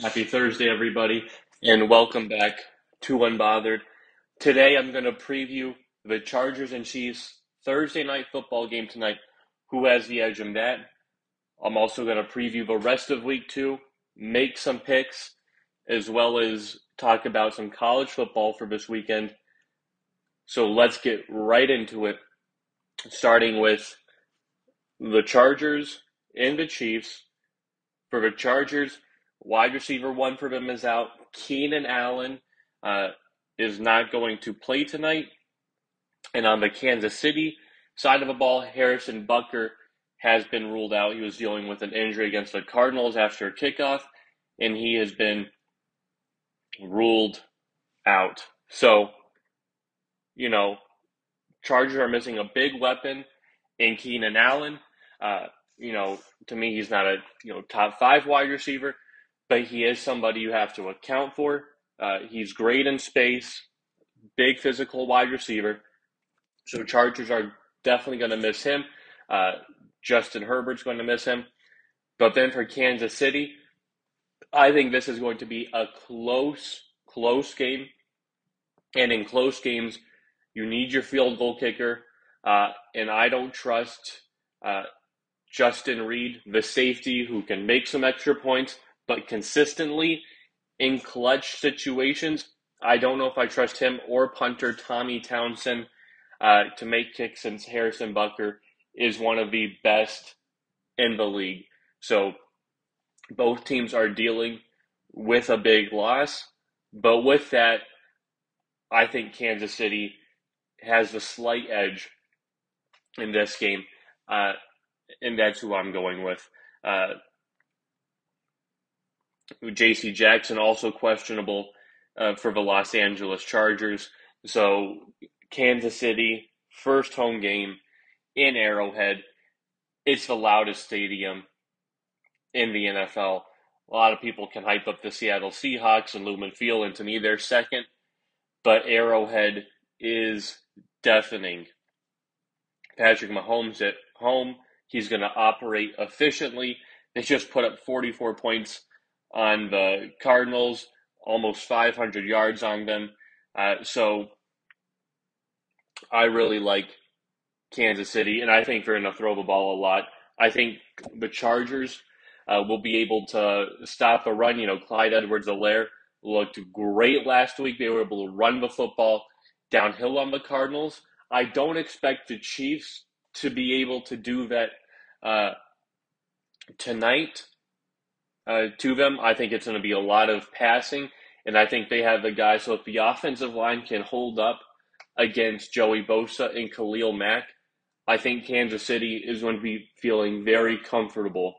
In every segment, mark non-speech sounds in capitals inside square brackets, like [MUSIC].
Happy Thursday, everybody, and welcome back to Unbothered. Today, I'm going to preview the Chargers and Chiefs Thursday night football game tonight. Who has the edge in that? I'm also going to preview the rest of week two, make some picks, as well as talk about some college football for this weekend. So let's get right into it, starting with the Chargers and the Chiefs. For the Chargers, Wide receiver one for them is out. Keenan Allen uh, is not going to play tonight. And on the Kansas City side of the ball, Harrison Butker has been ruled out. He was dealing with an injury against the Cardinals after a kickoff, and he has been ruled out. So, you know, Chargers are missing a big weapon in Keenan Allen. Uh, you know, to me, he's not a you know top five wide receiver, but he is somebody you have to account for. Uh, he's great in space, big physical wide receiver. So Chargers are definitely going to miss him. Uh, Justin Herbert's going to miss him. But then for Kansas City, I think this is going to be a close, close game. And in close games, you need your field goal kicker. Uh, and I don't trust uh, Justin Reid, the safety who can make some extra points but consistently in clutch situations, I don't know if I trust him or punter Tommy Townsend uh, to make kicks since Harrison Butker is one of the best in the league. So both teams are dealing with a big loss, but with that, I think Kansas City has the slight edge in this game, uh, and that's who I'm going with. Uh, J.C. Jackson also questionable uh, for the Los Angeles Chargers. So Kansas City first home game in Arrowhead. It's the loudest stadium in the NFL. A lot of people can hype up the Seattle Seahawks and Lumen Field, and to me, they're second. But Arrowhead is deafening. Patrick Mahomes at home. He's going to operate efficiently. They just put up 44 points on the Cardinals, almost 500 yards on them. Uh, so I really like Kansas City, and I think they're going to throw the ball a lot. I think the Chargers uh, will be able to stop the run. You know, Clyde Edwards-Helaire looked great last week. They were able to run the football downhill on the Cardinals. I don't expect the Chiefs to be able to do that uh, tonight uh, to them. I think it's going to be a lot of passing, and I think they have the guys. So if the offensive line can hold up against Joey Bosa and Khalil Mack, I think Kansas City is going to be feeling very comfortable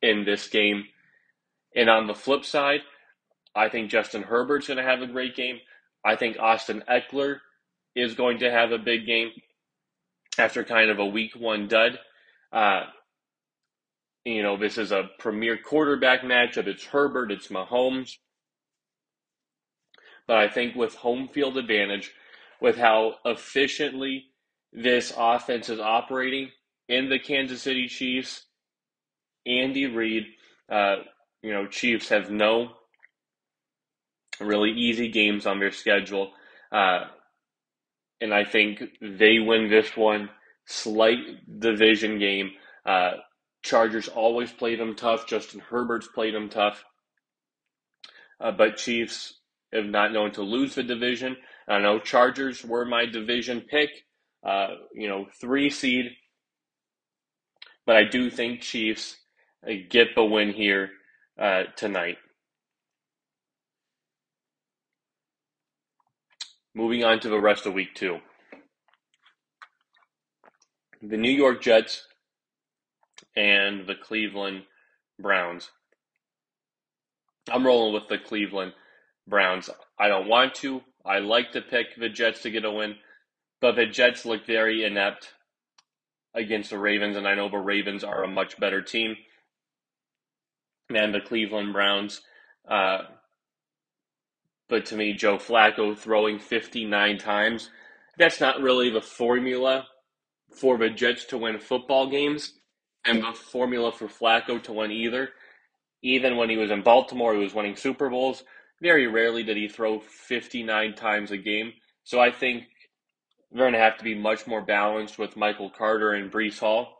in this game. And on the flip side, I think Justin Herbert's going to have a great game. I think Austin Ekeler is going to have a big game after kind of a week one dud. Uh, you know, this is a premier quarterback matchup. It's Herbert, it's Mahomes. But I think with home field advantage, with how efficiently this offense is operating in the Kansas City Chiefs, Andy Reid, uh, you know, Chiefs have no really easy games on their schedule. Uh, and I think they win this one. Slight division game. Uh, Chargers always played them tough. Justin Herbert's played them tough. Uh, but Chiefs have not known to lose the division. I know Chargers were my division pick, uh, you know, three seed. But I do think Chiefs uh, get the win here uh, tonight. Moving on to the rest of week two. The New York Jets and the Cleveland Browns. I'm rolling with the Cleveland Browns. I don't want to. I like to pick the Jets to get a win, but the Jets look very inept against the Ravens, and I know the Ravens are a much better team than the Cleveland Browns. Uh, but to me, Joe Flacco throwing 59 times, that's not really the formula for the Jets to win football games and the formula for Flacco to win either. Even when he was in Baltimore, he was winning Super Bowls. Very rarely did he throw 59 times a game. So I think they're going to have to be much more balanced with Michael Carter and Breece Hall.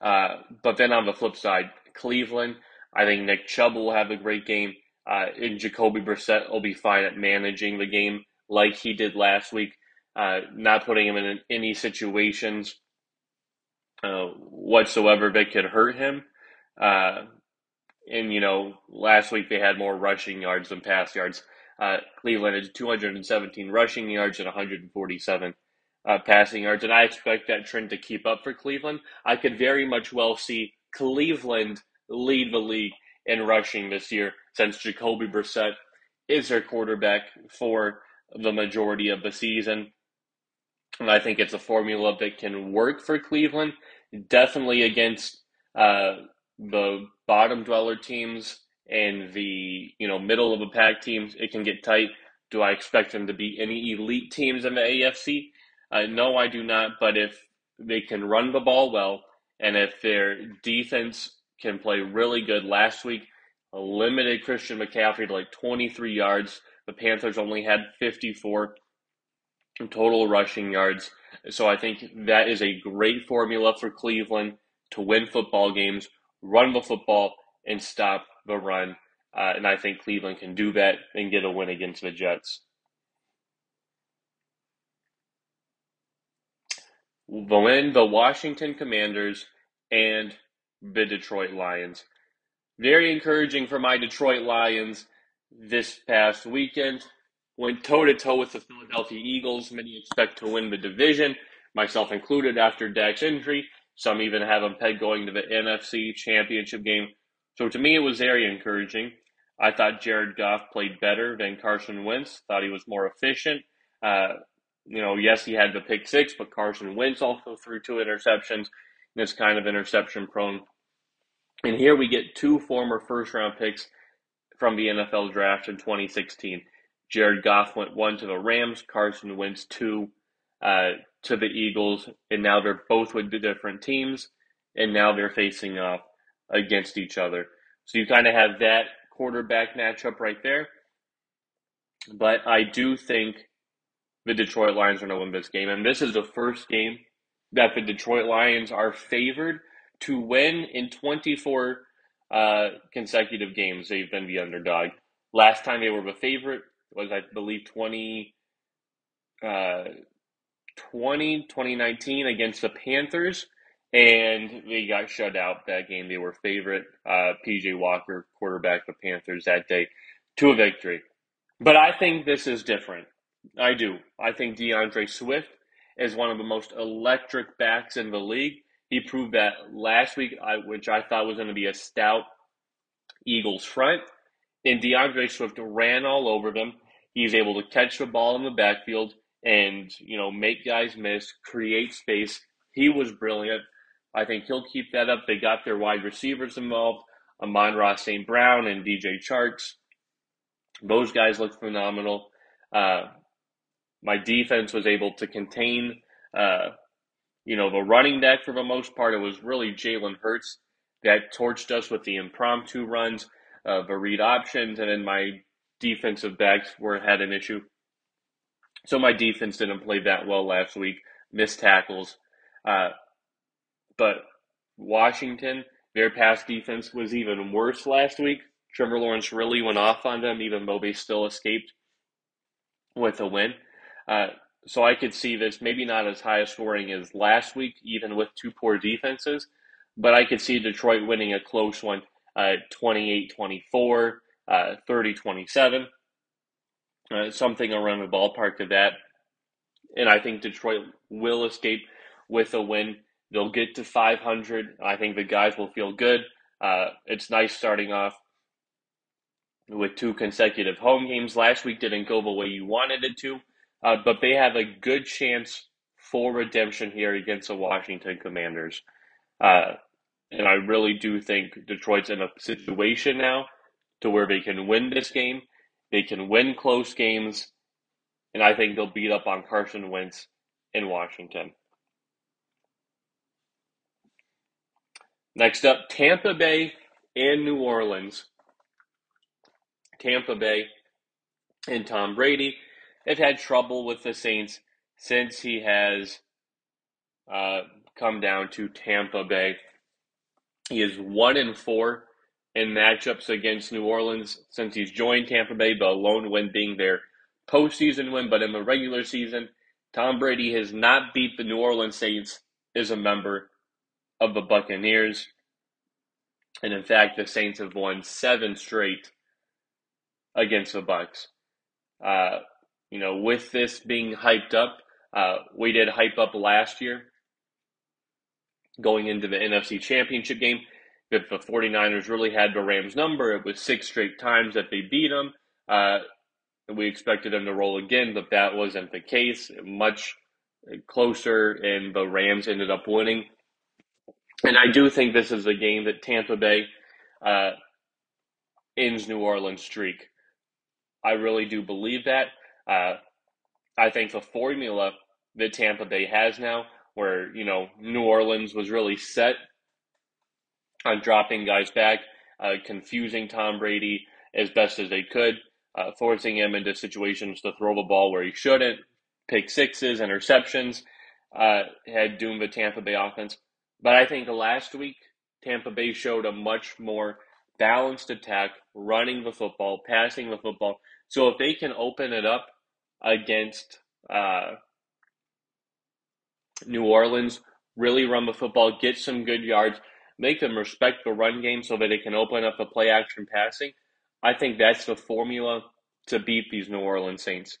Uh, but then on the flip side, Cleveland, I think Nick Chubb will have a great game. Uh, and Jacoby Brissett will be fine at managing the game like he did last week, uh, not putting him in any situations uh, whatsoever that could hurt him. Uh, and, you know, last week they had more rushing yards than pass yards. Uh, Cleveland had 217 rushing yards and 147 uh, passing yards, and I expect that trend to keep up for Cleveland. I could very much well see Cleveland lead the league in rushing this year since Jacoby Brissett is their quarterback for the majority of the season. I think it's a formula that can work for Cleveland, definitely against uh, the bottom dweller teams and the you know middle of the pack teams. It can get tight. Do I expect them to be any elite teams in the AFC? Uh, no, I do not. But if they can run the ball well, and if their defense can play really good, last week limited Christian McCaffrey to like 23 yards. The Panthers only had 54 total rushing yards. So I think that is a great formula for Cleveland to win football games, run the football, and stop the run. Uh, and I think Cleveland can do that and get a win against the Jets. The win, the Washington Commanders and the Detroit Lions. Very encouraging for my Detroit Lions this past weekend. Went toe to toe with the Philadelphia Eagles. Many expect to win the division, myself included, after Dak's injury. Some even have them pegged going to the NFC Championship game. So to me, it was very encouraging. I thought Jared Goff played better than Carson Wentz. Thought he was more efficient. Uh, you know, yes, he had the pick six, but Carson Wentz also threw two interceptions. And it's kind of interception prone. And here we get two former first round picks from the NFL draft in 2016. Jared Goff went one to the Rams, Carson Wentz two uh, to the Eagles, and now they're both with the different teams, and now they're facing off against each other. So you kind of have that quarterback matchup right there. But I do think the Detroit Lions are going to win this game. And this is the first game that the Detroit Lions are favored to win in 24 uh, consecutive games. They've been the underdog. Last time they were the favorite was, I believe, 20, uh, 20 2019 against the Panthers and they got shut out that game. They were favorite. Uh, PJ Walker, quarterback the Panthers that day, to a victory. But I think this is different. I do. I think D'Andre Swift is one of the most electric backs in the league. He proved that last week, which I thought was going to be a stout Eagles front. And D'Andre Swift ran all over them. He's able to catch the ball in the backfield and, you know, make guys miss, create space. He was brilliant. I think he'll keep that up. They got their wide receivers involved, Amon-Ra St. Brown and DJ Charks. Those guys look phenomenal. Uh, my defense was able to contain, uh, you know, the running back for the most part. It was really Jalen Hurts that torched us with the impromptu runs, uh, the read options, and then my defensive backs were had an issue. So my defense didn't play that well last week. Missed tackles. Uh, but Washington, their pass defense was even worse last week. Trevor Lawrence really went off on them, even though they still escaped with a win. Uh, so I could see this maybe not as high a scoring as last week, even with two poor defenses, but I could see Detroit winning a close one, uh, 28 24, 30 27, uh, something around the ballpark of that. And I think Detroit will escape with a win. They'll get to 500. I think the guys will feel good. Uh, it's nice starting off with two consecutive home games. Last week didn't go the way you wanted it to, uh, but they have a good chance for redemption here against the Washington Commanders. Uh, and I really do think Detroit's in a situation now to where they can win this game. They can win close games, and I think they'll beat up on Carson Wentz in Washington. Next up, Tampa Bay and New Orleans, Tampa Bay, and Tom Brady have had trouble with the Saints since he has uh, come down to Tampa Bay. He is one in four in matchups against New Orleans since he's joined Tampa Bay, the lone win being their postseason win. But in the regular season, Tom Brady has not beat the New Orleans Saints as a member of the Buccaneers. And in fact, the Saints have won seven straight against the Bucs. Uh, you know, with this being hyped up, uh, we did hype up last year going into the NFC Championship game that the 49ers really had the Rams number. It was six straight times that they beat them. Uh, we expected them to roll again, but that wasn't the case. Much closer, and the Rams ended up winning. And I do think this is a game that Tampa Bay uh, ends New Orleans' streak. I really do believe that. Uh, I think the formula that Tampa Bay has now, where you know New Orleans was really set on dropping guys back, uh, confusing Tom Brady as best as they could, uh, forcing him into situations to throw the ball where he shouldn't, pick sixes, interceptions, uh, had doomed the Tampa Bay offense. But I think last week, Tampa Bay showed a much more balanced attack, running the football, passing the football. So if they can open it up against uh, New Orleans, really run the football, get some good yards, make them respect the run game so that it can open up the play action passing. I think that's the formula to beat these New Orleans Saints.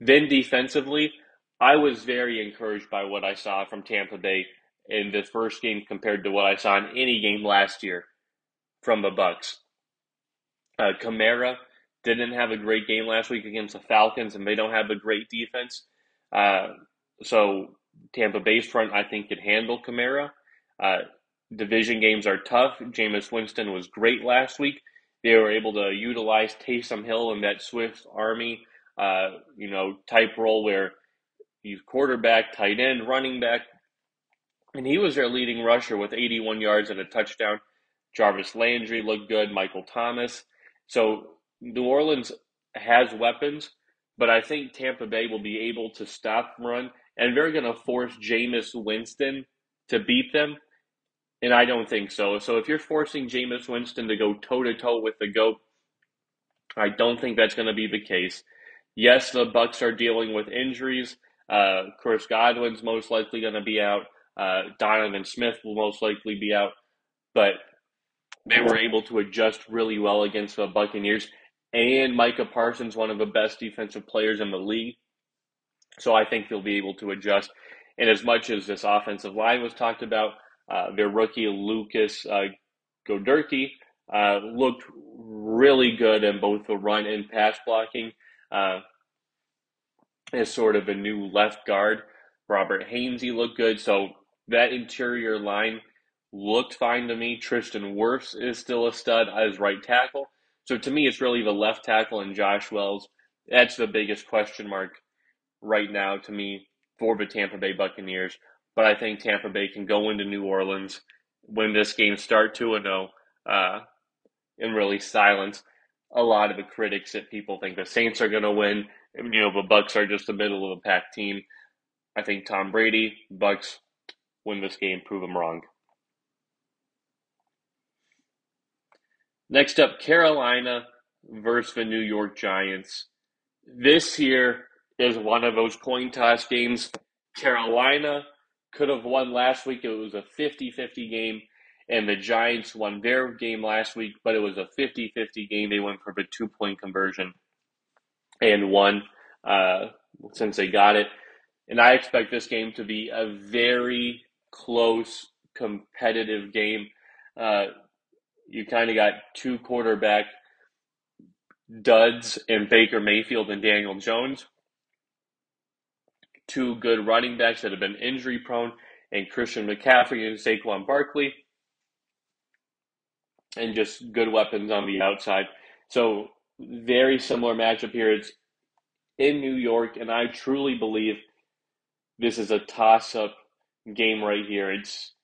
Then defensively, I was very encouraged by what I saw from Tampa Bay in the first game compared to what I saw in any game last year from the Bucs. Uh, Kamara didn't have a great game last week against the Falcons, and they don't have a great defense. Uh, so Tampa Bay's front, I think, could handle Kamara. Uh, division games are tough. Jameis Winston was great last week. They were able to utilize Taysom Hill in that Swiss Army, uh, you know, type role where he's quarterback, tight end, running back, and he was their leading rusher with 81 yards and a touchdown. Jarvis Landry looked good. Michael Thomas. So New Orleans has weapons, but I think Tampa Bay will be able to stop run, and they're going to force Jameis Winston to beat them and I don't think so. So if you're forcing Jameis Winston to go toe to toe with the GOAT, I don't think that's going to be the case. Yes, the Bucs are dealing with injuries. Uh, Chris Godwin's most likely going to be out. Uh, Donovan Smith will most likely be out. But they were able to adjust really well against the Buccaneers. And Micah Parsons, one of the best defensive players in the league. So I think they'll be able to adjust. And as much as this offensive line was talked about, uh, their rookie Lucas uh, Goedeke uh, looked really good in both the run and pass blocking. Uh, as sort of a new left guard, Robert Hainsey looked good. So that interior line looked fine to me. Tristan Wirfs is still a stud as right tackle. So to me, it's really the left tackle and Josh Wells. That's the biggest question mark right now to me for the Tampa Bay Buccaneers but I think Tampa Bay can go into New Orleans, win this game, start 2 0, uh, and really silence a lot of the critics that people think the Saints are going to win. You know, the Bucs are just a middle of a pack team. I think Tom Brady, Bucs win this game, prove them wrong. Next up, Carolina versus the New York Giants. This here is one of those coin toss games. Carolina could have won last week. It was a 50 50 game, and the Giants won their game last week, but it was a 50 50 game. They went for a two point conversion and won uh, since they got it. And I expect this game to be a very close, competitive game. Uh, you kind of got two quarterback duds in Baker Mayfield and Daniel Jones two good running backs that have been injury prone, and Christian McCaffrey and Saquon Barkley, and just good weapons on the outside. So very similar matchup here. It's in New York, and I truly believe this is a toss-up game right here. It's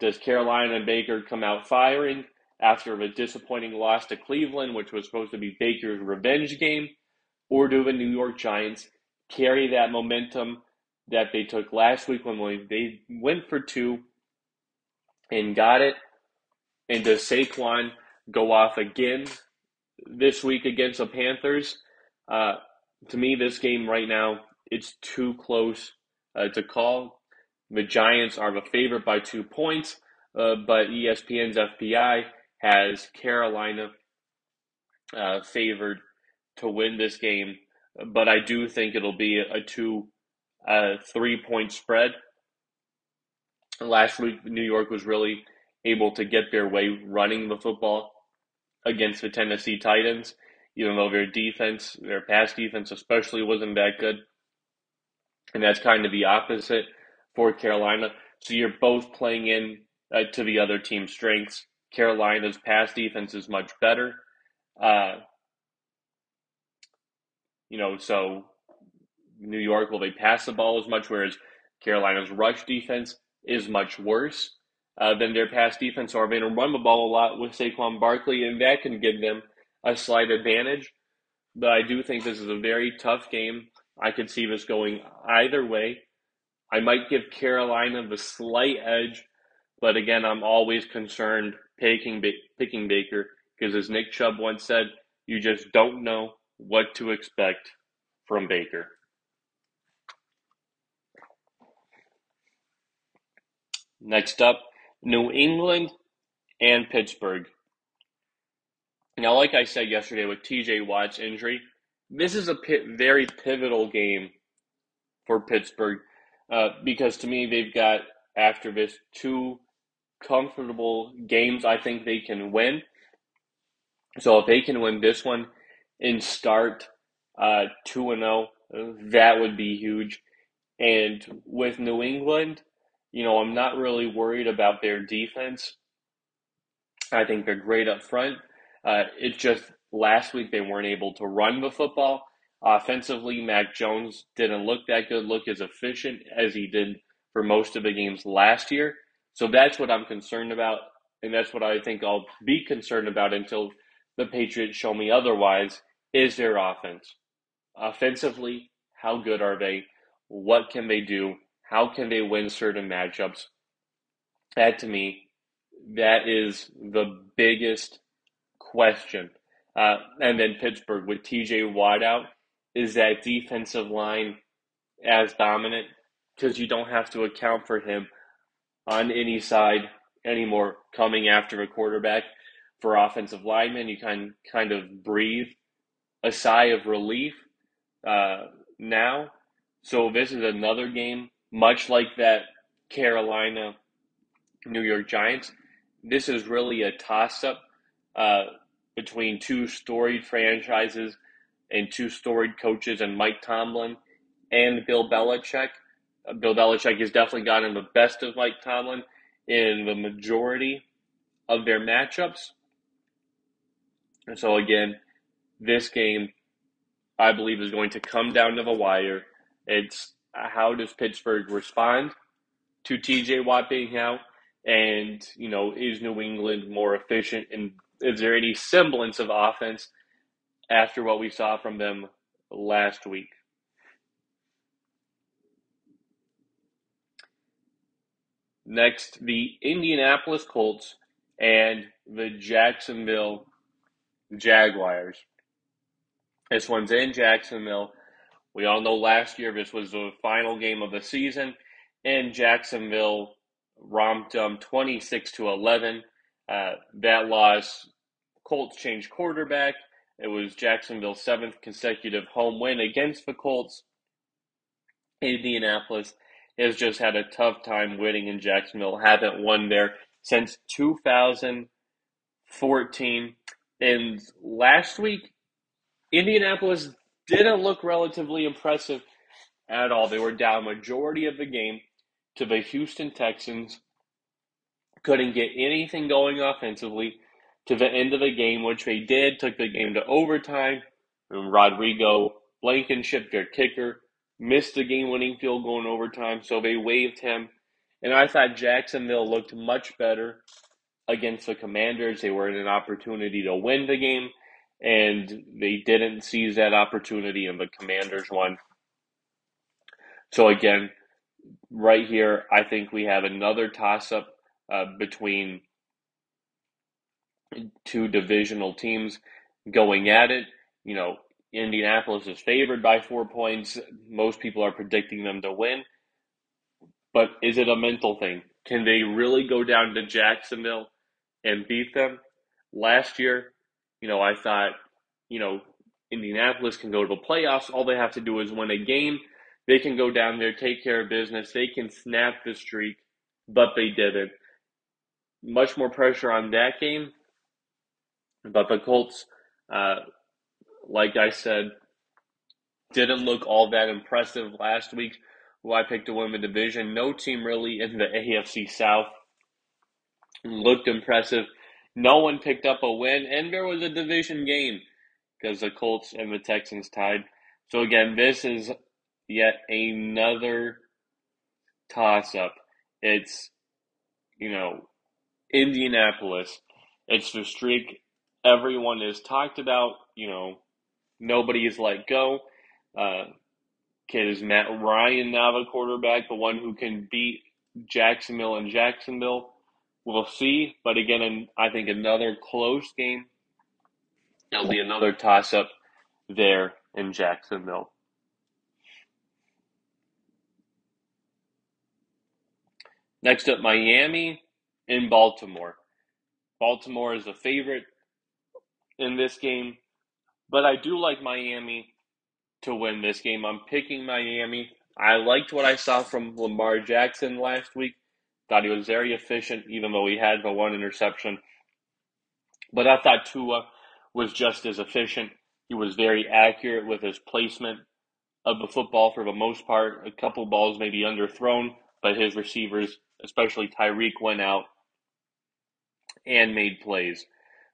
does Carolina and Baker come out firing? after a disappointing loss to Cleveland, which was supposed to be Baker's revenge game, or do the New York Giants carry that momentum that they took last week when they went for two and got it? And does Saquon go off again this week against the Panthers? Uh, to me, this game right now, it's too close uh, to call. The Giants are the favorite by two points, uh, but ESPN's FPI has Carolina uh, favored to win this game. But I do think it'll be a two, uh, three point spread. Last week, New York was really able to get their way running the football against the Tennessee Titans, even though their defense, their pass defense especially, wasn't that good. And that's kind of the opposite for Carolina. So you're both playing in uh, to the other team's strengths. Carolina's pass defense is much better. Uh, you know, so New York will they pass the ball as much, whereas Carolina's rush defense is much worse uh, than their pass defense. So are going to run the ball a lot with Saquon Barkley, and that can give them a slight advantage. But I do think this is a very tough game. I could see this going either way. I might give Carolina the slight edge, but again, I'm always concerned picking picking Baker because, as Nick Chubb once said, you just don't know what to expect from Baker. Next up, New England and Pittsburgh. Now, like I said yesterday with TJ Watt's injury, this is a very pivotal game for Pittsburgh uh, because to me, they've got, after this, two comfortable games I think they can win. So if they can win this one and start uh, 2 and 0, that would be huge. And with New England, you know, I'm not really worried about their defense. I think they're great up front. Uh, it's just last week they weren't able to run the football. Offensively, Mac Jones didn't look that good, look as efficient as he did for most of the games last year. So that's what I'm concerned about, and that's what I think I'll be concerned about until the Patriots show me otherwise. Is their offense offensively? How good are they? What can they do? How can they win certain matchups? That to me, that is the biggest question. Uh, and then Pittsburgh with TJ Watt out, is that defensive line as dominant? Because you don't have to account for him on any side anymore coming after a quarterback. For offensive linemen, you can kind of breathe a sigh of relief uh, now. So this is another game, much like that Carolina New York Giants. This is really a toss up uh, between two storied franchises and two storied coaches and Mike Tomlin and Bill Belichick. Uh, Bill Belichick has definitely gotten the best of Mike Tomlin in the majority of their matchups. And so, again, this game, I believe, is going to come down to the wire. It's Uh, how does Pittsburgh respond to TJ Watt being out? And, you know, is New England more efficient? And is there any semblance of offense after what we saw from them last week? Next, the Indianapolis Colts and the Jacksonville Jaguars. This one's in Jacksonville. We all know last year this was the final game of the season, and Jacksonville romped them 26 to 11. Uh, that loss, Colts changed quarterback. It was Jacksonville's seventh consecutive home win against the Colts. Indianapolis has just had a tough time winning in Jacksonville. Haven't won there since 2014. And last week, Indianapolis didn't look relatively impressive at all. They were down majority of the game to the Houston Texans. Couldn't get anything going offensively to the end of the game, which they did. Took the game to overtime. And Rodrigo Blankenship, their kicker, missed the game winning field goal in overtime, so they waived him. And I thought Jacksonville looked much better against the Commanders. They were in an opportunity to win the game, and they didn't seize that opportunity, and the Commanders won. So, again, right here, I think we have another toss up uh, between two divisional teams going at it. You know, Indianapolis is favored by four points. Most people are predicting them to win. But is it a mental thing? Can they really go down to Jacksonville and beat them? Last year, you know, I thought, you know, Indianapolis can go to the playoffs. All they have to do is win a game. They can go down there, take care of business. They can snap the streak, but they didn't. Much more pressure on that game. But the Colts, uh, like I said, didn't look all that impressive last week. Who I picked to win the division. No team really in the AFC South looked impressive. No one picked up a win, and there was a division game because the Colts and the Texans tied. So again, this is yet another toss up. It's you know Indianapolis. It's the streak everyone is talked about. You know Nobody is let go. Uh, kid is Matt Ryan now the quarterback, the one who can beat Jacksonville and Jacksonville. We'll see, but again, I think another close game. It'll be another toss up there in Jacksonville. Next up, Miami in Baltimore. Baltimore is a favorite in this game. But I do like Miami to win this game. I'm picking Miami. I liked what I saw from Lamar Jackson last week. Thought he was very efficient, even though he had the one interception. But I thought Tua was just as efficient. He was very accurate with his placement of the football for the most part. A couple balls maybe underthrown, but his receivers, especially Tyreek, went out and made plays.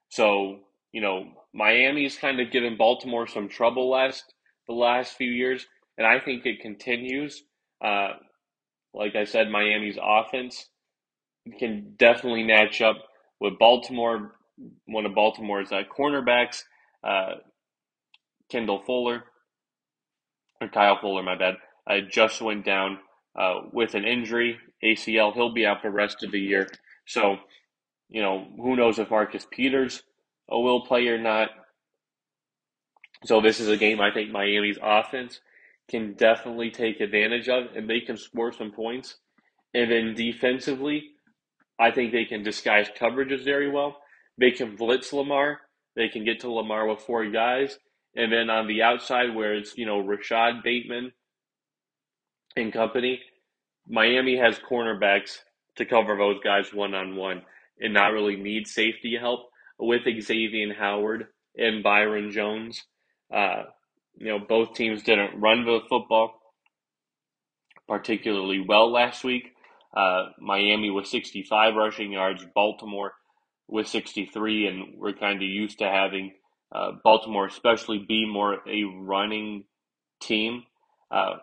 So, you know, Miami's kind of given Baltimore some trouble last the last few years, and I think it continues. Uh, like I said, Miami's offense can definitely match up with Baltimore. One of Baltimore's uh, cornerbacks, uh, Kendall Fuller, or Kyle Fuller, my bad, uh, just went down uh, with an injury, ACL. He'll be out the rest of the year. So, you know, who knows if Marcus Peters a will play or not. So this is a game I think Miami's offense can definitely take advantage of, and they can score some points. And then defensively, I think they can disguise coverages very well. They can blitz Lamar. They can get to Lamar with four guys. And then on the outside, where it's, you know, Rashod Bateman and company, Miami has cornerbacks to cover those guys one on one and not really need safety help with Xavier Howard and Byron Jones. Uh, you know, both teams didn't run the football particularly well last week. Uh, Miami with 65 rushing yards, Baltimore with 63, and we're kind of used to having uh, Baltimore, especially, be more a running team. Uh,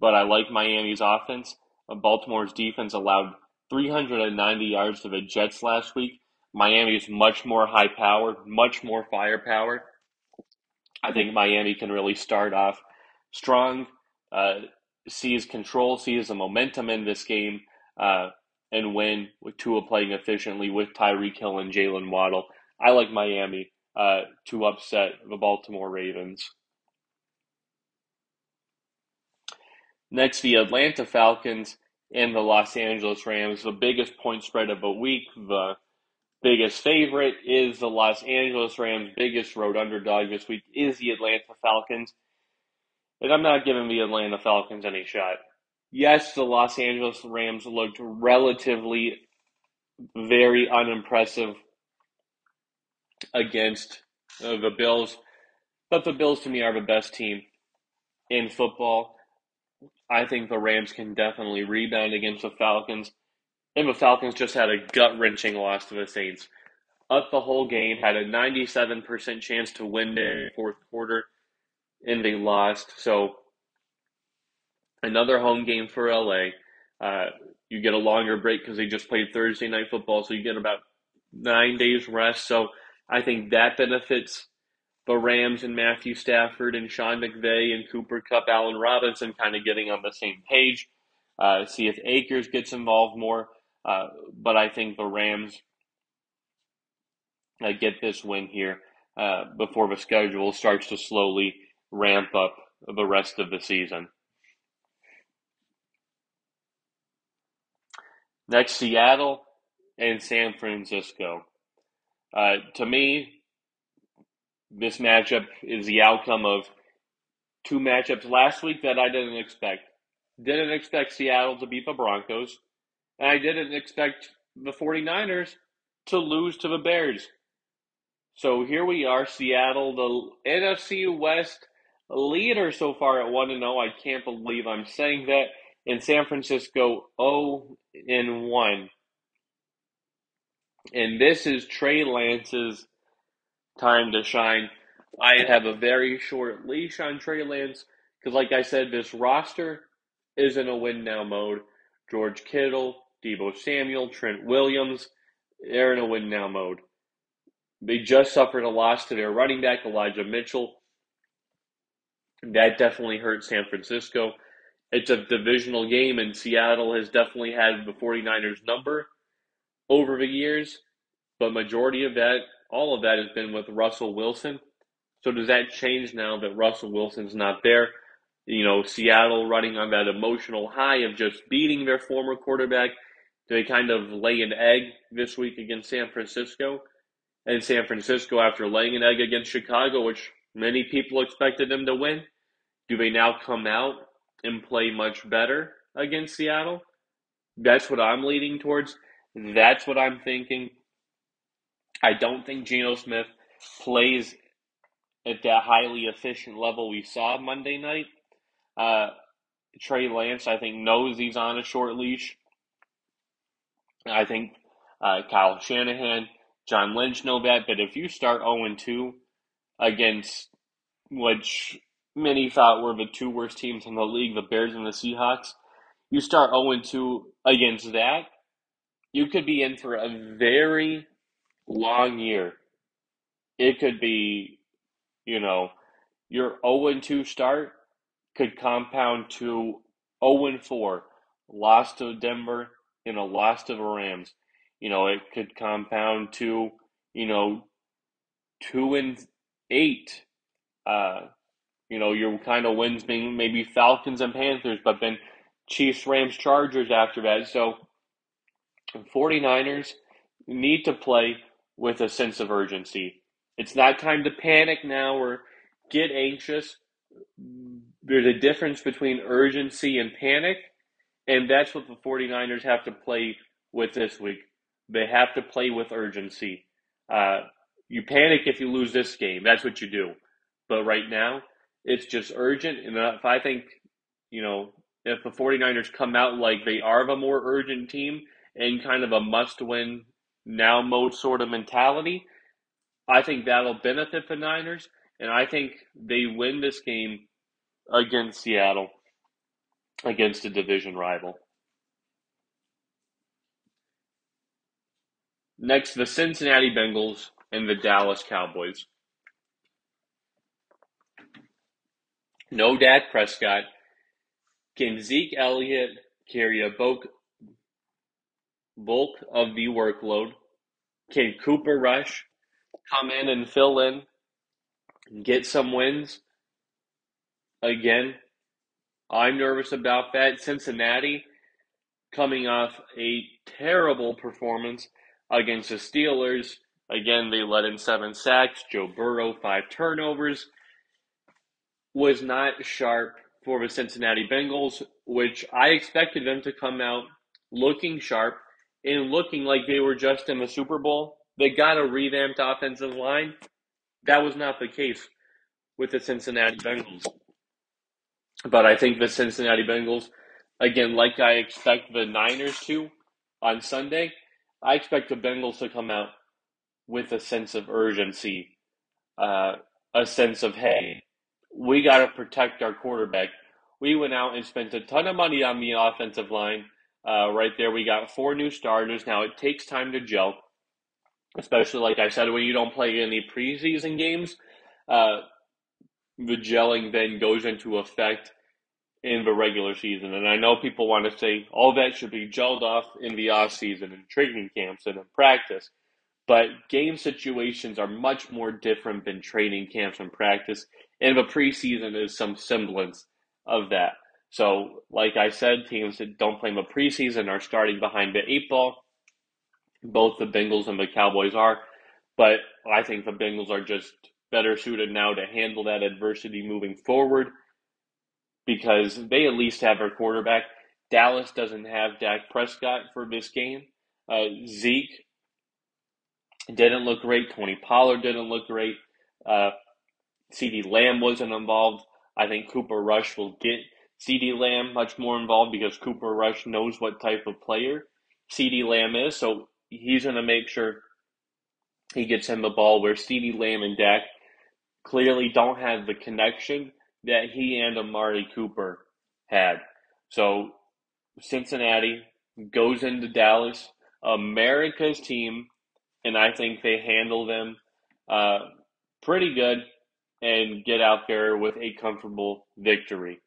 but I like Miami's offense. Uh, Baltimore's defense allowed 390 yards to the Jets last week, Miami is much more high powered, much more firepower. I think Miami can really start off strong, uh, seize control, seize the momentum in this game, uh, and win with Tua playing efficiently with Tyreek Hill and Jaylen Waddle. I like Miami uh, to upset the Baltimore Ravens. Next, the Atlanta Falcons and the Los Angeles Rams, the biggest point spread of the week. The biggest favorite is the Los Angeles Rams. Biggest road underdog this week is the Atlanta Falcons. And I'm not giving the Atlanta Falcons any shot. Yes, the Los Angeles Rams looked relatively very unimpressive against uh, the Bills, but the Bills to me are the best team in football. I think the Rams can definitely rebound against the Falcons. And the Falcons just had a gut wrenching loss to the Saints. Up the whole game, had a 97% chance to win in the fourth quarter, and they lost. So, another home game for LA. Uh, You get a longer break because they just played Thursday night football, so you get about nine days rest. So I think that benefits the Rams and Matthew Stafford and Sean McVay and Cooper Kupp, Allen Robinson kind of getting on the same page. Uh, see if Akers gets involved more. Uh, but I think the Rams uh, get this win here uh, before the schedule starts to slowly ramp up the rest of the season. Next, Seattle and San Francisco. Uh, to me, this matchup is the outcome of two matchups last week that I didn't expect. Didn't expect Seattle to beat the Broncos, I didn't expect the 49ers to lose to the Bears. So here we are, Seattle, the NFC West leader so far at 1 0. I can't believe I'm saying that. In San Francisco, 0 in 1. And this is Trey Lance's time to shine. I have a very short leash on Trey Lance because, like I said, this roster is in a win now mode. George Kittle, Deebo Samuel, Trent Williams, they're in a win now mode. They just suffered a loss to their running back, Elijah Mitchell. That definitely hurt San Francisco. It's a divisional game, and Seattle has definitely had the 49ers number over the years, but majority of that, all of that has been with Russell Wilson. So does that change now that Russell Wilson's not there? You know, Seattle running on that emotional high of just beating their former quarterback. They kind of lay an egg this week against San Francisco? And San Francisco, after laying an egg against Chicago, which many people expected them to win, do they now come out and play much better against Seattle? That's what I'm leading towards. That's what I'm thinking. I don't think Geno Smith plays at that highly efficient level we saw Monday night. Uh, Trey Lance, I think, knows he's on a short leash. I think uh, Kyle Shanahan, John Lynch know that. But if you start 0 2 against which many thought were the two worst teams in the league, the Bears and the Seahawks, you start 0 2 against that, you could be in for a very long year. It could be, you know, your 0 2 start could compound to 0 4, loss to Denver and a loss to the Rams. You know, it could compound to, you know, 2 and 8. Uh, you know, your kind of wins being maybe Falcons and Panthers, but then Chiefs, Rams, Chargers after that. So 49ers need to play with a sense of urgency. It's not time to panic now or get anxious. There's a difference between urgency and panic, and that's what the 49ers have to play with this week. They have to play with urgency. Uh, you panic if you lose this game. That's what you do. But right now, it's just urgent. And if I think, you know, if the 49ers come out like they are of a more urgent team and kind of a must win now mode sort of mentality, I think that'll benefit the Niners. And I think they win this game against Seattle, against a division rival. Next, the Cincinnati Bengals and the Dallas Cowboys. No Dak Prescott. Can Zeke Elliott carry a bulk, bulk of the workload? Can Cooper Rush come in and fill in and get some wins? Again, I'm nervous about that. Cincinnati coming off a terrible performance against the Steelers. Again, they let in seven sacks. Joe Burrow, five turnovers was not sharp for the Cincinnati Bengals, which I expected them to come out looking sharp and looking like they were just in the Super Bowl. They got a revamped offensive line. That was not the case with the Cincinnati Bengals. But I think the Cincinnati Bengals, again, like I expect the Niners to on Sunday, I expect the Bengals to come out with a sense of urgency, uh, a sense of, hey, we got to protect our quarterback. We went out and spent a ton of money on the offensive line, Uh, right there, we got four new starters. Now, it takes time to gel, especially, like I said, when you don't play any preseason games. Uh, the gelling then goes into effect in the regular season. And I know people want to say all that should be gelled off in the off season and training camps and in practice. But game situations are much more different than training camps and practice. And the preseason is some semblance of that. So, like I said, teams that don't play in the preseason are starting behind the eight ball. Both the Bengals and the Cowboys are. But I think the Bengals are just better suited now to handle that adversity moving forward because they at least have their quarterback. Dallas doesn't have Dak Prescott for this game. Uh, Zeke didn't look great. Tony Pollard didn't look great. Uh, CeeDee Lamb wasn't involved. I think Cooper Rush will get CeeDee Lamb much more involved because Cooper Rush knows what type of player CeeDee Lamb is. So he's going to make sure he gets him the ball where CeeDee Lamb and Dak clearly don't have the connection that he and Amari Cooper had. So Cincinnati goes into Dallas, America's team, and I think they handle them uh, pretty good and get out there with a comfortable victory.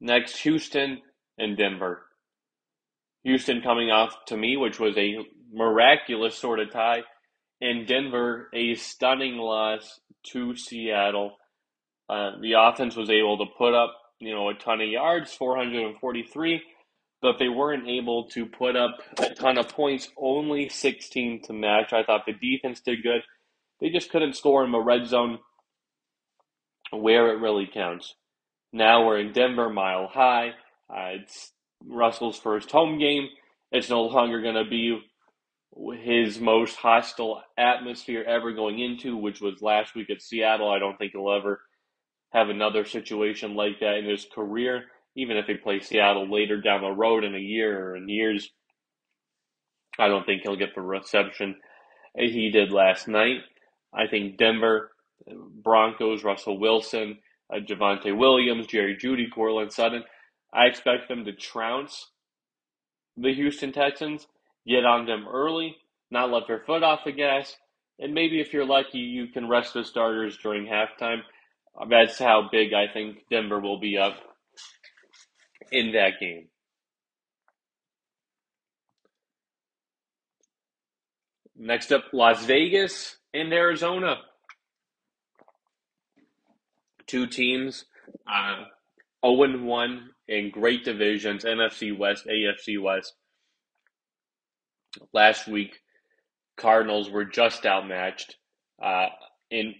Next, Houston and Denver. Houston coming off to me, which was a miraculous sort of tie in Denver, a stunning loss to Seattle. Uh, the offense was able to put up, you know, a ton of yards, 443, but they weren't able to put up a ton of points, only 16 to match. I thought the defense did good. They just couldn't score in the red zone where it really counts. Now we're in Denver, mile high. Uh, it's Russell's first home game. It's no longer going to be his most hostile atmosphere ever going into, which was last week at Seattle. I don't think he'll ever have another situation like that in his career, even if he plays Seattle later down the road in a year or in years. I don't think he'll get the reception he did last night. I think Denver, Broncos, Russell Wilson, uh, Javonte Williams, Jerry Jeudy, Courtland Sutton. I expect them to trounce the Houston Texans get on them early, not let their foot off the gas, and maybe if you're lucky, you can rest the starters during halftime. That's how big I think Denver will be up in that game. Next up, Las Vegas and Arizona. Two teams, uh, 0 1 in great divisions NFC West, AFC West. Last week, Cardinals were just outmatched uh, in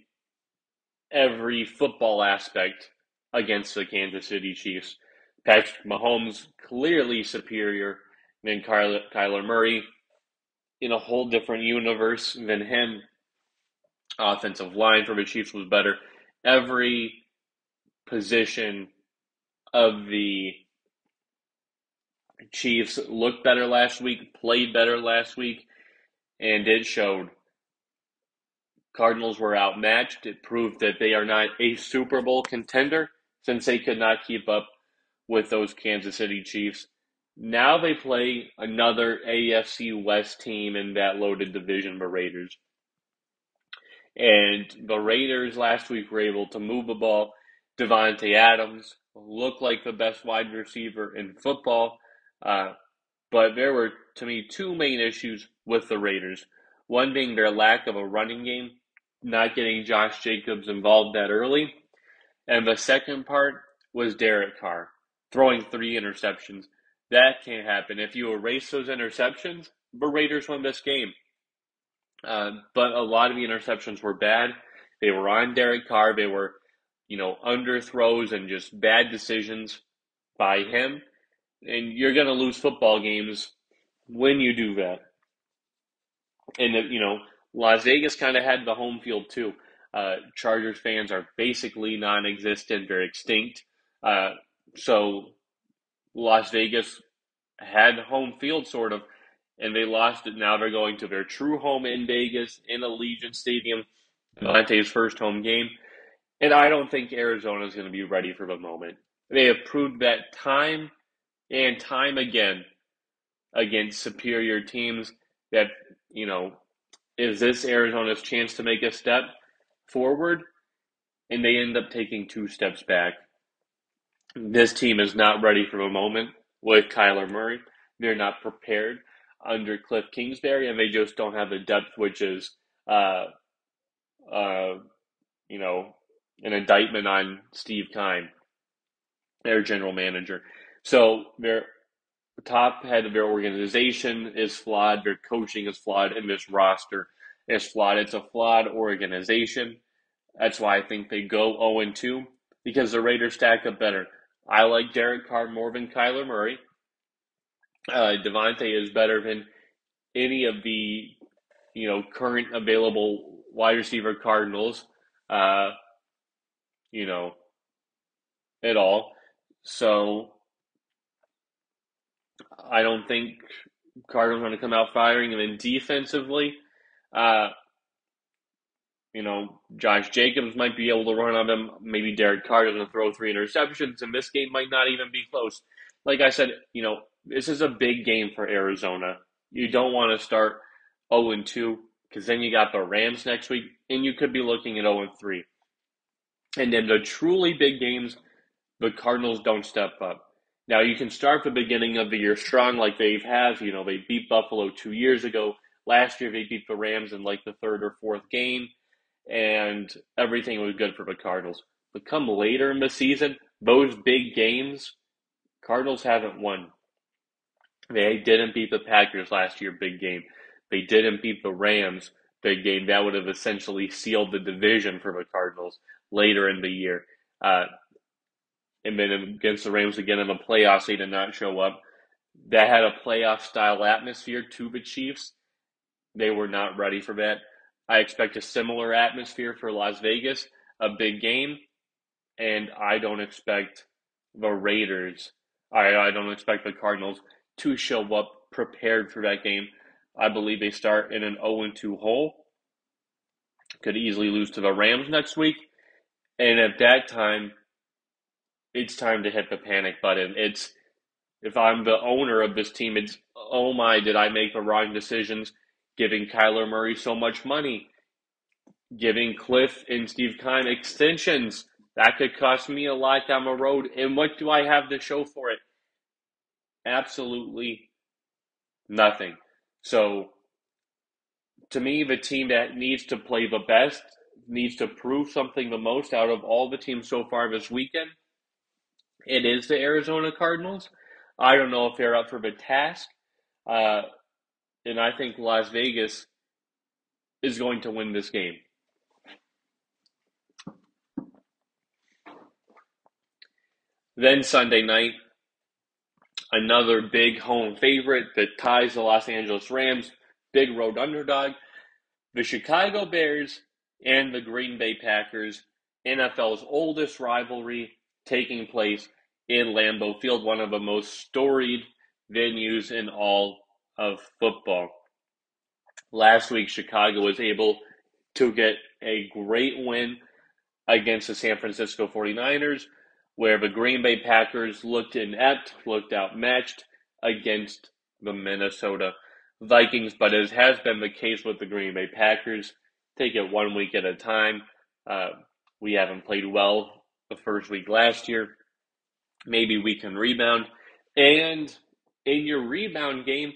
every football aspect against the Kansas City Chiefs. Patrick Mahomes clearly superior than Kyler, Kyler Murray in a whole different universe than him. Offensive line for the Chiefs was better. Every position of the Chiefs looked better last week, played better last week, and it showed. Cardinals were outmatched. It proved that they are not a Super Bowl contender since they could not keep up with those Kansas City Chiefs. Now they play another AFC West team in that loaded division, the Raiders. And the Raiders last week were able to move the ball. Davante Adams looked like the best wide receiver in football. Uh, but there were, to me, two main issues with the Raiders. One being their lack of a running game, not getting Josh Jacobs involved that early. And the second part was Derek Carr throwing three interceptions. That can't happen. If you erase those interceptions, the Raiders win this game. Uh, but a lot of the interceptions were bad. They were on Derek Carr. They were, you know, underthrows and just bad decisions by him and you're going to lose football games when you do that. And you know, Las Vegas kind of had the home field too. Uh, Chargers fans are basically non-existent; they're extinct. Uh, so Las Vegas had home field, sort of, and they lost it. Now they're going to their true home in Vegas in Allegiant Stadium, Davante's first home game. And I don't think Arizona is going to be ready for the moment. They have proved that time and time again against superior teams that, you know, is this Arizona's chance to make a step forward? And they end up taking two steps back. This team is not ready for the moment with Kyler Murray. They're not prepared under Cliff Kingsbury, and they just don't have the depth, which is, uh, uh, you know, an indictment on Steve Keim, their general manager. So their top head of their organization is flawed, their coaching is flawed, and this roster is flawed. It's a flawed organization. That's why I think they go 0 2 because the Raiders stack up better. I like Derek Carr more than Kyler Murray. Uh, Davante is better than any of the you know current available wide receiver Cardinals. Uh, you know, at all. So I don't think Cardinals going to come out firing. And then defensively, uh, you know, Josh Jacobs might be able to run on them. Maybe Derek Carr doesn't throw three interceptions, and this game might not even be close. Like I said, you know, this is a big game for Arizona. You don't want to start 0 2 because then you got the Rams next week, and you could be looking at 0 3. And then the truly big games, the Cardinals don't step up. Now you can start the beginning of the year strong like they have. Had, you know, they beat Buffalo two years ago. Last year they beat the Rams in like the third or fourth game, and everything was good for the Cardinals. But come later in the season, those big games, Cardinals haven't won. They didn't beat the Packers last year, big game. They didn't beat the Rams, big game. That would have essentially sealed the division for the Cardinals later in the year. Uh, and then against the Rams again in the playoffs, they did not show up. That had a playoff style atmosphere to the Chiefs. They were not ready for that. I expect a similar atmosphere for Las Vegas, a big game, and I don't expect the Raiders. I, I don't expect the Cardinals to show up prepared for that game. I believe they start in an 0 2 hole. Could easily lose to the Rams next week. And at that time, it's time to hit the panic button. It's if I'm the owner of this team, it's oh my, did I make the wrong decisions giving Kyler Murray so much money, giving Cliff and Steve Keim extensions that could cost me a lot down the road. And what do I have to show for it? Absolutely nothing. So to me, the team that needs to play the best needs to prove something the most out of all the teams so far this weekend. It is the Arizona Cardinals. I don't know if they're up for the task. Uh, and I think Las Vegas is going to win this game. Then Sunday night, another big home favorite that ties the Los Angeles Rams, big road underdog. The Chicago Bears and the Green Bay Packers, NFL's oldest rivalry taking place in Lambeau Field, one of the most storied venues in all of football. Last week, Chicago was able to get a great win against the San Francisco 49ers, where the Green Bay Packers looked inept, looked outmatched against the Minnesota Vikings. But as has been the case with the Green Bay Packers, take it one week at a time. Uh, we haven't played well the first week last year. Maybe we can rebound. And in your rebound game,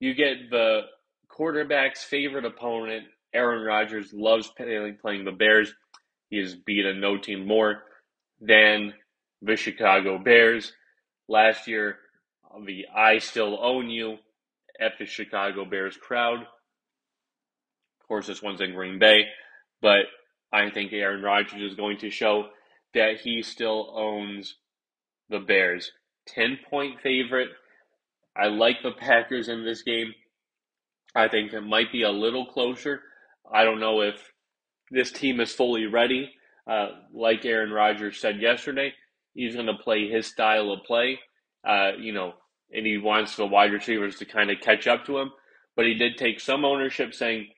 you get the quarterback's favorite opponent. Aaron Rodgers loves playing the Bears. He has beaten no team more than the Chicago Bears. Last year, the I Still Own You at the Chicago Bears crowd of course, this one's in Green Bay, but I think Aaron Rodgers is going to show that he still owns the Bears. 10 point favorite. I like the Packers in this game. I think it might be a little closer. I don't know if this team is fully ready. Uh, like Aaron Rodgers said yesterday, he's going to play his style of play, uh, you know, and he wants the wide receivers to kind of catch up to him. But he did take some ownership saying,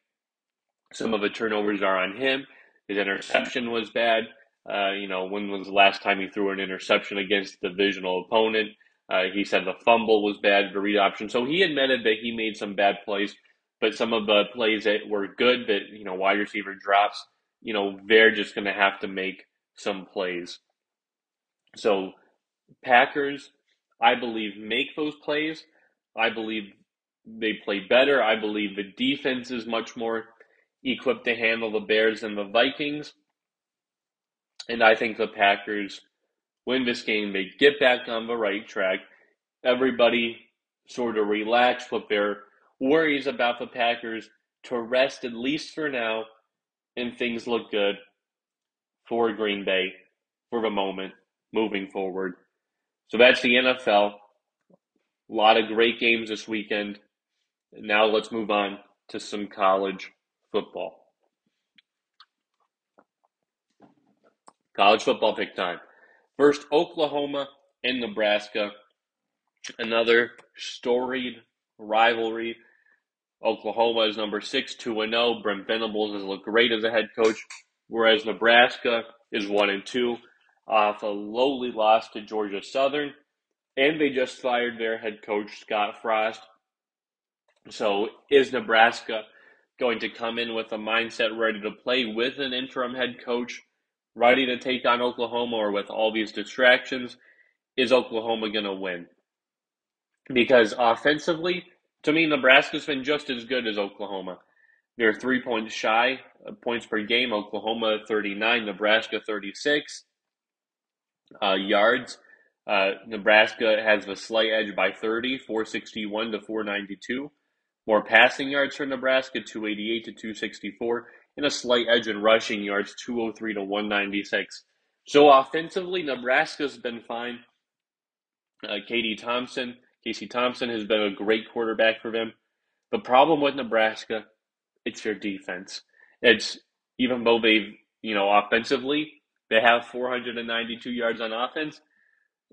some of the turnovers are on him. His interception was bad. Uh, you know, when was the last time he threw an interception against a divisional opponent? Uh, he said the fumble was bad, the read option. So he admitted that he made some bad plays, but some of the plays that were good, that you know, wide receiver drops, you know, they're just going to have to make some plays. So Packers, I believe, make those plays. I believe they play better. I believe the defense is much more equipped to handle the Bears than the Vikings. And I think the Packers win this game. They get back on the right track. Everybody sort of relax, put their worries about the Packers to rest at least for now, and things look good for Green Bay for the moment moving forward. So that's the NFL. A lot of great games this weekend. Now let's move on to some college football. College football pick time. First, Oklahoma and Nebraska. Another storied rivalry. Oklahoma is number six, 2 and 0. Brent Venables has looked great as a head coach, whereas Nebraska is 1 and 2 off a lowly loss to Georgia Southern. And they just fired their head coach, Scott Frost. So, is Nebraska going to come in with a mindset ready to play with an interim head coach? Ready to take on Oklahoma or with all these distractions, is Oklahoma going to win? Because offensively, to me, Nebraska's been just as good as Oklahoma. They're three points shy points per game. Oklahoma 39, Nebraska 36. Uh, yards, uh, Nebraska has a slight edge by 30, 461 to 492. More passing yards for Nebraska, 288 to 264 and a slight edge in rushing yards, 203 to 196. So offensively, Nebraska's been fine. Uh, Katie Thompson, Casey Thompson has been a great quarterback for them. The problem with Nebraska, it's their defense. It's even though they've, you know, offensively, they have 492 yards on offense,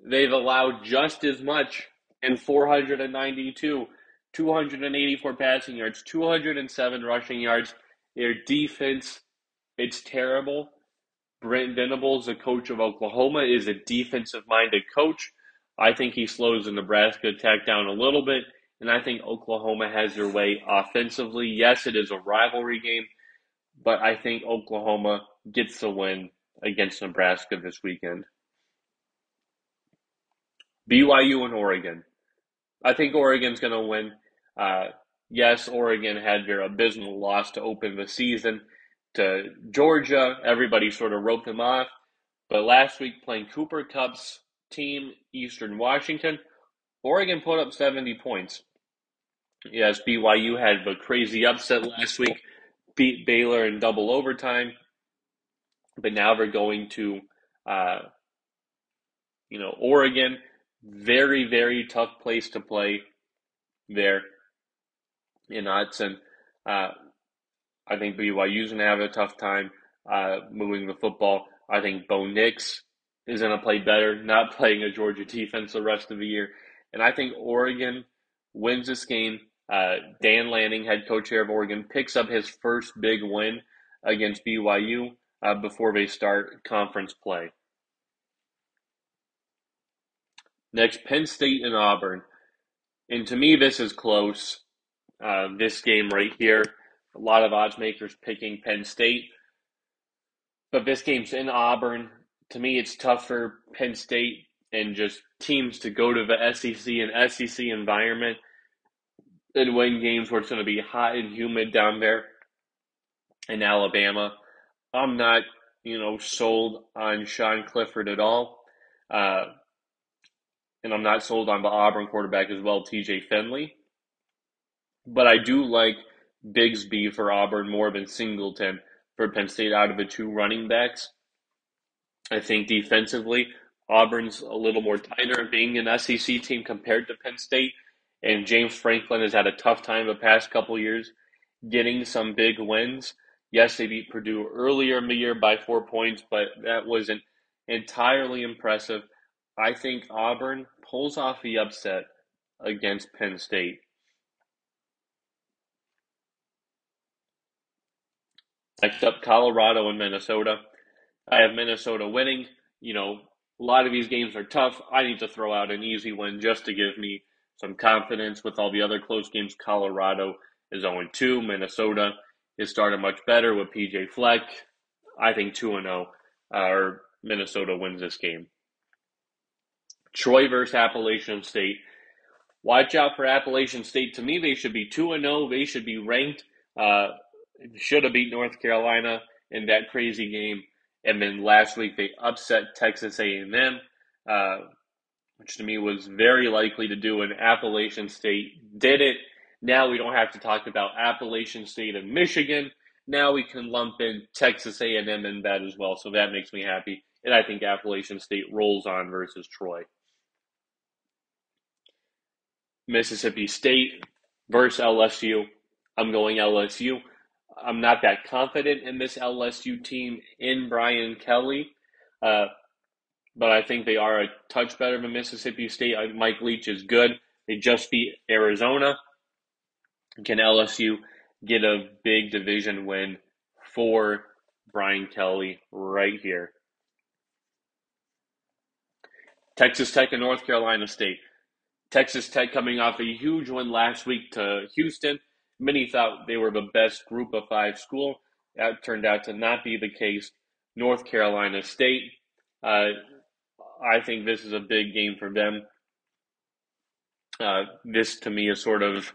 they've allowed just as much in 492, 284 passing yards, 207 rushing yards, their defense, it's terrible. Brent Venables, the coach of Oklahoma, is a defensive minded coach. I think he slows the Nebraska attack down a little bit, and I think Oklahoma has their way offensively. Yes, it is a rivalry game, but I think Oklahoma gets the win against Nebraska this weekend. BYU and Oregon. I think Oregon's going to win. Uh, yes, Oregon had their abysmal loss to open the season to Georgia. Everybody sort of wrote them off. But last week, playing Cooper Kupp's team, Eastern Washington, Oregon put up 70 points. Yes, BYU had the crazy upset last week, beat Baylor in double overtime. But now they're going to, uh, you know, Oregon. Very, very tough place to play there in Autzen. Uh, I think BYU's going to have a tough time uh, moving the football. I think Bo Nix is going to play better, not [LAUGHS] playing a Georgia defense the rest of the year. And I think Oregon wins this game. Uh, Dan Lanning, head coach here of Oregon, picks up his first big win against BYU uh, before they start conference play. Next, Penn State and Auburn. And to me, this is close uh, this game right here. A lot of odds makers picking Penn State. But this game's in Auburn. To me, it's tough for Penn State and just teams to go to the SEC and SEC environment and win games where it's going to be hot and humid down there in Alabama. I'm not, you know, sold on Sean Clifford at all. Uh, and I'm not sold on the Auburn quarterback as well, TJ Finley. But I do like Bigsby for Auburn more than Singleton for Penn State out of the two running backs. I think defensively, Auburn's a little more tighter being an SEC team compared to Penn State. And James Franklin has had a tough time the past couple years getting some big wins. Yes, they beat Purdue earlier in the year by four points, but that wasn't entirely impressive. I think Auburn pulls off the upset against Penn State. Next up, Colorado and Minnesota. I have Minnesota winning. You know, a lot of these games are tough. I need to throw out an easy win just to give me some confidence with all the other close games. Colorado is 0 2. Minnesota is starting much better with PJ Fleck. I think 2 0 or Minnesota wins this game. Troy versus Appalachian State. Watch out for Appalachian State. To me, they should be 2 0. They should be ranked. Uh, should have beat North Carolina in that crazy game. And then last week they upset Texas A&M, uh, which to me was very likely to do. And Appalachian State did it. Now we don't have to talk about Appalachian State and Michigan. Now we can lump in Texas A&M in that as well. So that makes me happy. And I think Appalachian State rolls on versus Troy. Mississippi State versus LSU. I'm going LSU. I'm not that confident in this LSU team in Brian Kelly, uh, but I think they are a touch better than Mississippi State. Mike Leach is good. They just beat Arizona. Can LSU get a big division win for Brian Kelly right here? Texas Tech and North Carolina State. Texas Tech coming off a huge win last week to Houston. Many thought they were the best group of five school. That turned out to not be the case. North Carolina State. Uh, I think this is a big game for them. Uh, this to me is sort of,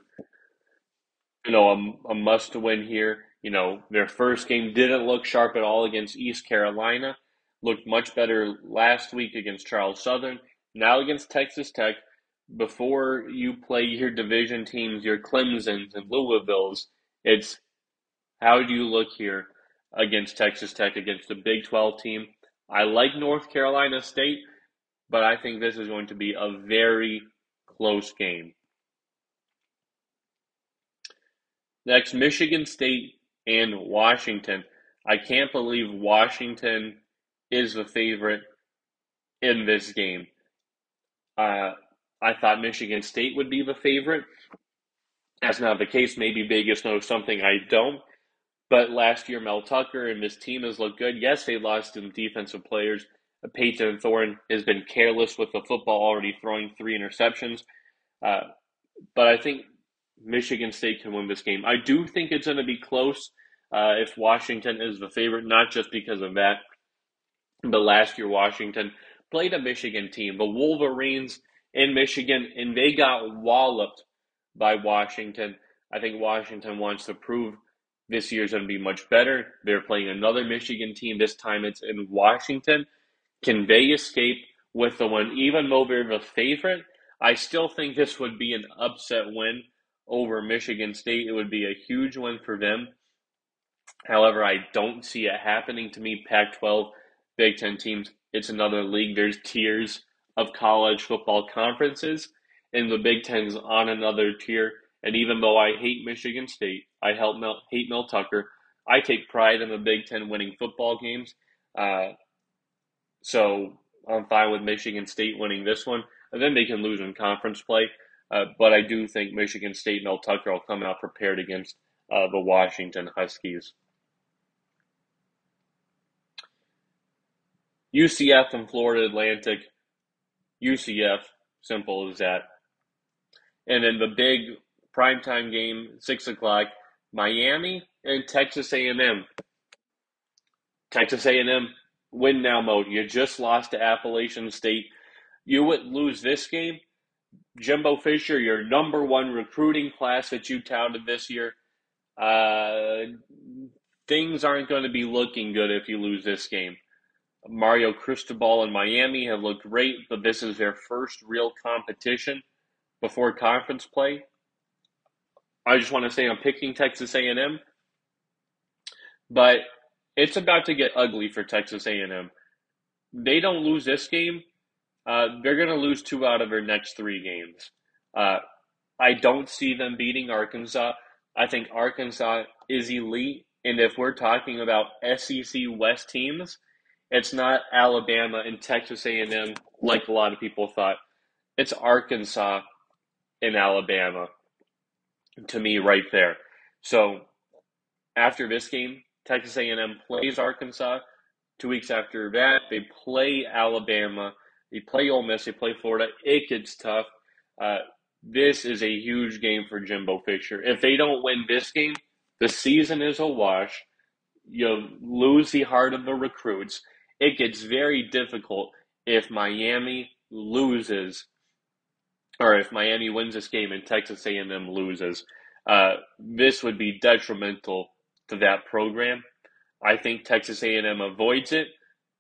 you know, a, a must win here. You know, their first game didn't look sharp at all against East Carolina. Looked much better last week against Charleston Southern. Now against Texas Tech before you play your division teams, your Clemson's and Louisville's, it's how do you look here against Texas Tech, against a Big 12 team? I like North Carolina State, but I think this is going to be a very close game. Next, Michigan State and Washington. I can't believe Washington is the favorite in this game. Uh, I thought Michigan State would be the favorite. That's not the case. Maybe Vegas knows something I don't. But last year, Mel Tucker and this team has looked good. Yes, they lost some defensive players. Payton Thorne has been careless with the football, already throwing three interceptions. Uh, but I think Michigan State can win this game. I do think it's going to be close uh, if Washington is the favorite, not just because of that, but last year Washington played a Michigan team. The Wolverines in Michigan, and they got walloped by Washington. I think Washington wants to prove this year's going to be much better. They're playing another Michigan team. This time it's in Washington. Can they escape with the win? Even though they're the favorite, I still think this would be an upset win over Michigan State. It would be a huge win for them. However, I don't see it happening to me. Pac 12, Big Ten teams, it's another league. There's tiers of college football conferences, and the Big Ten's on another tier. And even though I hate Michigan State, I help Mel, hate Mel Tucker. I take pride in the Big Ten winning football games. Uh, so I'm fine with Michigan State winning this one. And then they can lose in conference play. Uh, but I do think Michigan State and Mel Tucker will come out prepared against uh, the Washington Huskies. UCF and Florida Atlantic. UCF. Simple as that. And then the big primetime game, six o'clock, Miami and Texas A&M. Texas A&M win now mode. You just lost to Appalachian State. You would lose this game. Jimbo Fisher, your number one recruiting class that you touted this year. Uh, things aren't going to be looking good if you lose this game. Mario Cristobal in Miami have looked great, but this is their first real competition before conference play. I just want to say I'm picking Texas A&M, but it's about to get ugly for Texas A&M. They don't lose this game, uh, they're going to lose two out of their next three games. Uh, I don't see them beating Arkansas. I think Arkansas is elite, and if we're talking about SEC West teams, it's not Alabama and Texas A&M like a lot of people thought. It's Arkansas and Alabama to me right there. So after this game, Texas A&M plays Arkansas. Two weeks after that, they play Alabama. They play Ole Miss. They play Florida. It gets tough. Uh, this is a huge game for Jimbo Fisher. If they don't win this game, the season is a wash. You lose the heart of the recruits. It gets very difficult if Miami loses, or if Miami wins this game and Texas A&M loses. Uh, this would be detrimental to that program. I think Texas A&M avoids it,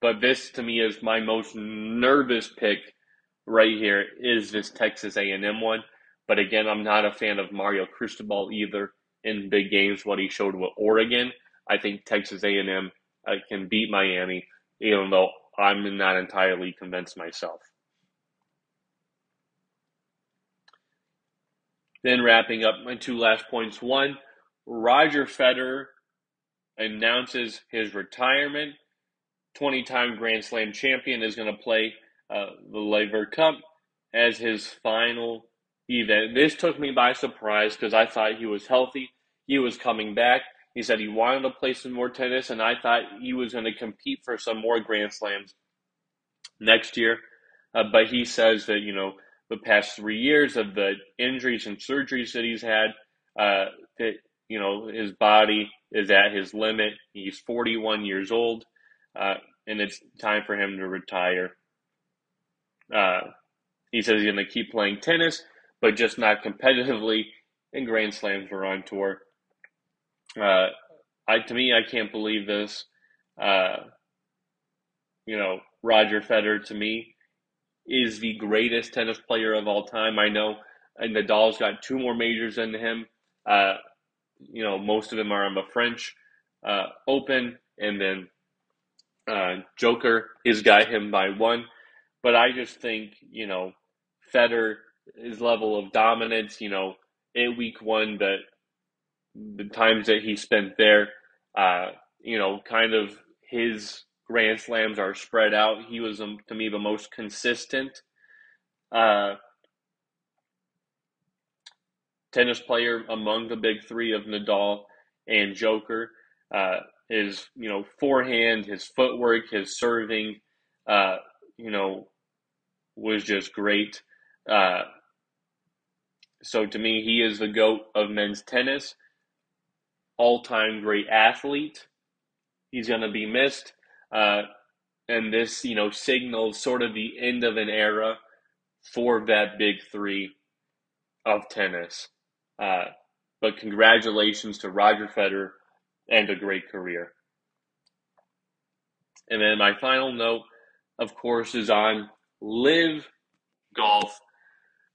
but this to me is my most nervous pick right here is this Texas A&M one. But again, I'm not a fan of Mario Cristobal either in big games. What he showed with Oregon, I think Texas A&M uh, can beat Miami, even though I'm not entirely convinced myself. Then wrapping up my two last points. One, Roger Federer announces his retirement. 20 time Grand Slam champion is going to play uh, the Laver Cup as his final event. This took me by surprise because I thought he was healthy. He was coming back. He said he wanted to play some more tennis, and I thought he was going to compete for some more Grand Slams next year. Uh, but he says that, you know, the past three years of the injuries and surgeries that he's had, uh, that, you know, his body is at his limit. He's 41 years old, uh, and it's time for him to retire. Uh, he says he's going to keep playing tennis, but just not competitively in Grand Slams or on tour. Uh, I to me, I can't believe this. Uh, you know, Roger Federer to me is the greatest tennis player of all time. I know and Nadal's got two more majors than him. Uh, you know, most of them are on the French uh, Open, and then uh, Joker has got him by one. But I just think, you know, Federer, his level of dominance, you know, in week one, that the times that he spent there, uh, you know, kind of his Grand Slams are spread out. He was, um, to me, the most consistent uh, tennis player among the big three of Nadal and Joker. Uh, his, you know, forehand, his footwork, his serving, uh, you know, was just great. Uh, so to me, he is the GOAT of men's tennis, all time great athlete. He's going to be missed. Uh, and this, you know, signals sort of the end of an era for that big three of tennis. Uh, but congratulations to Roger Federer and a great career. And then my final note, of course, is on LIV Golf.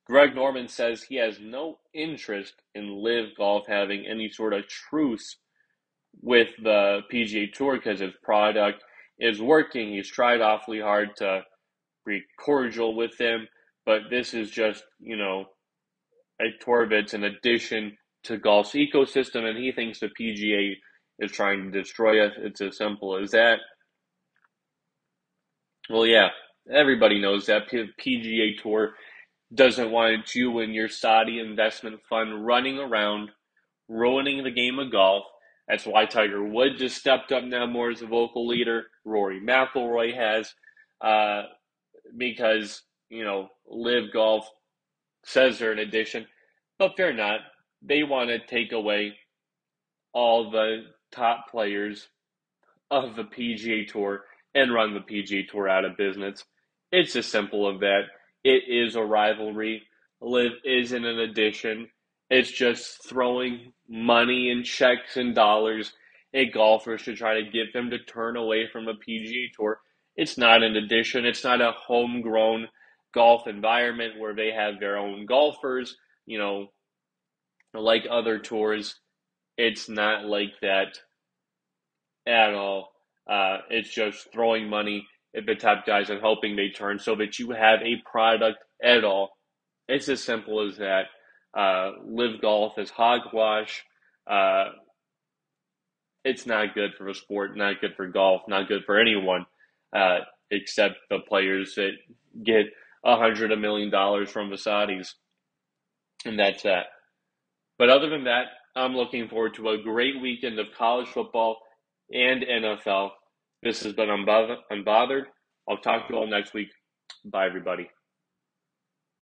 Greg Norman says he has no interest in LIV Golf having any sort of truce with the PGA Tour because his product is working. He's tried awfully hard to be cordial with them, but this is just, you know, a tour that's an addition to golf's ecosystem, and he thinks the PGA is trying to destroy us. It's as simple as that. Well, yeah, everybody knows that PGA Tour doesn't want you and your Saudi investment fund running around, ruining the game of golf. That's why Tiger Woods just stepped up now more as a vocal leader. Rory McIlroy has, uh, because you know, LIV Golf says they're an addition, but they're not. They want to take away all the top players of the PGA Tour and run the PGA Tour out of business. It's as simple as that. It is a rivalry. LIV isn't an addition. It's just throwing money and checks and dollars at golfers to try to get them to turn away from the PGA Tour. It's not an addition. It's not a homegrown golf environment where they have their own golfers, you know, like other tours. It's not like that at all. Uh, it's just throwing money at the top guys and hoping they turn so that you have a product at all. It's as simple as that. Uh, LIV golf is hogwash. Uh, it's not good for the sport, not good for golf, not good for anyone uh, except the players that get a hundred a million dollars from the Saudis, and that's that. But other than that, I'm looking forward to a great weekend of college football and NFL. This has been Unbothered. I'll talk to you all next week. Bye, everybody.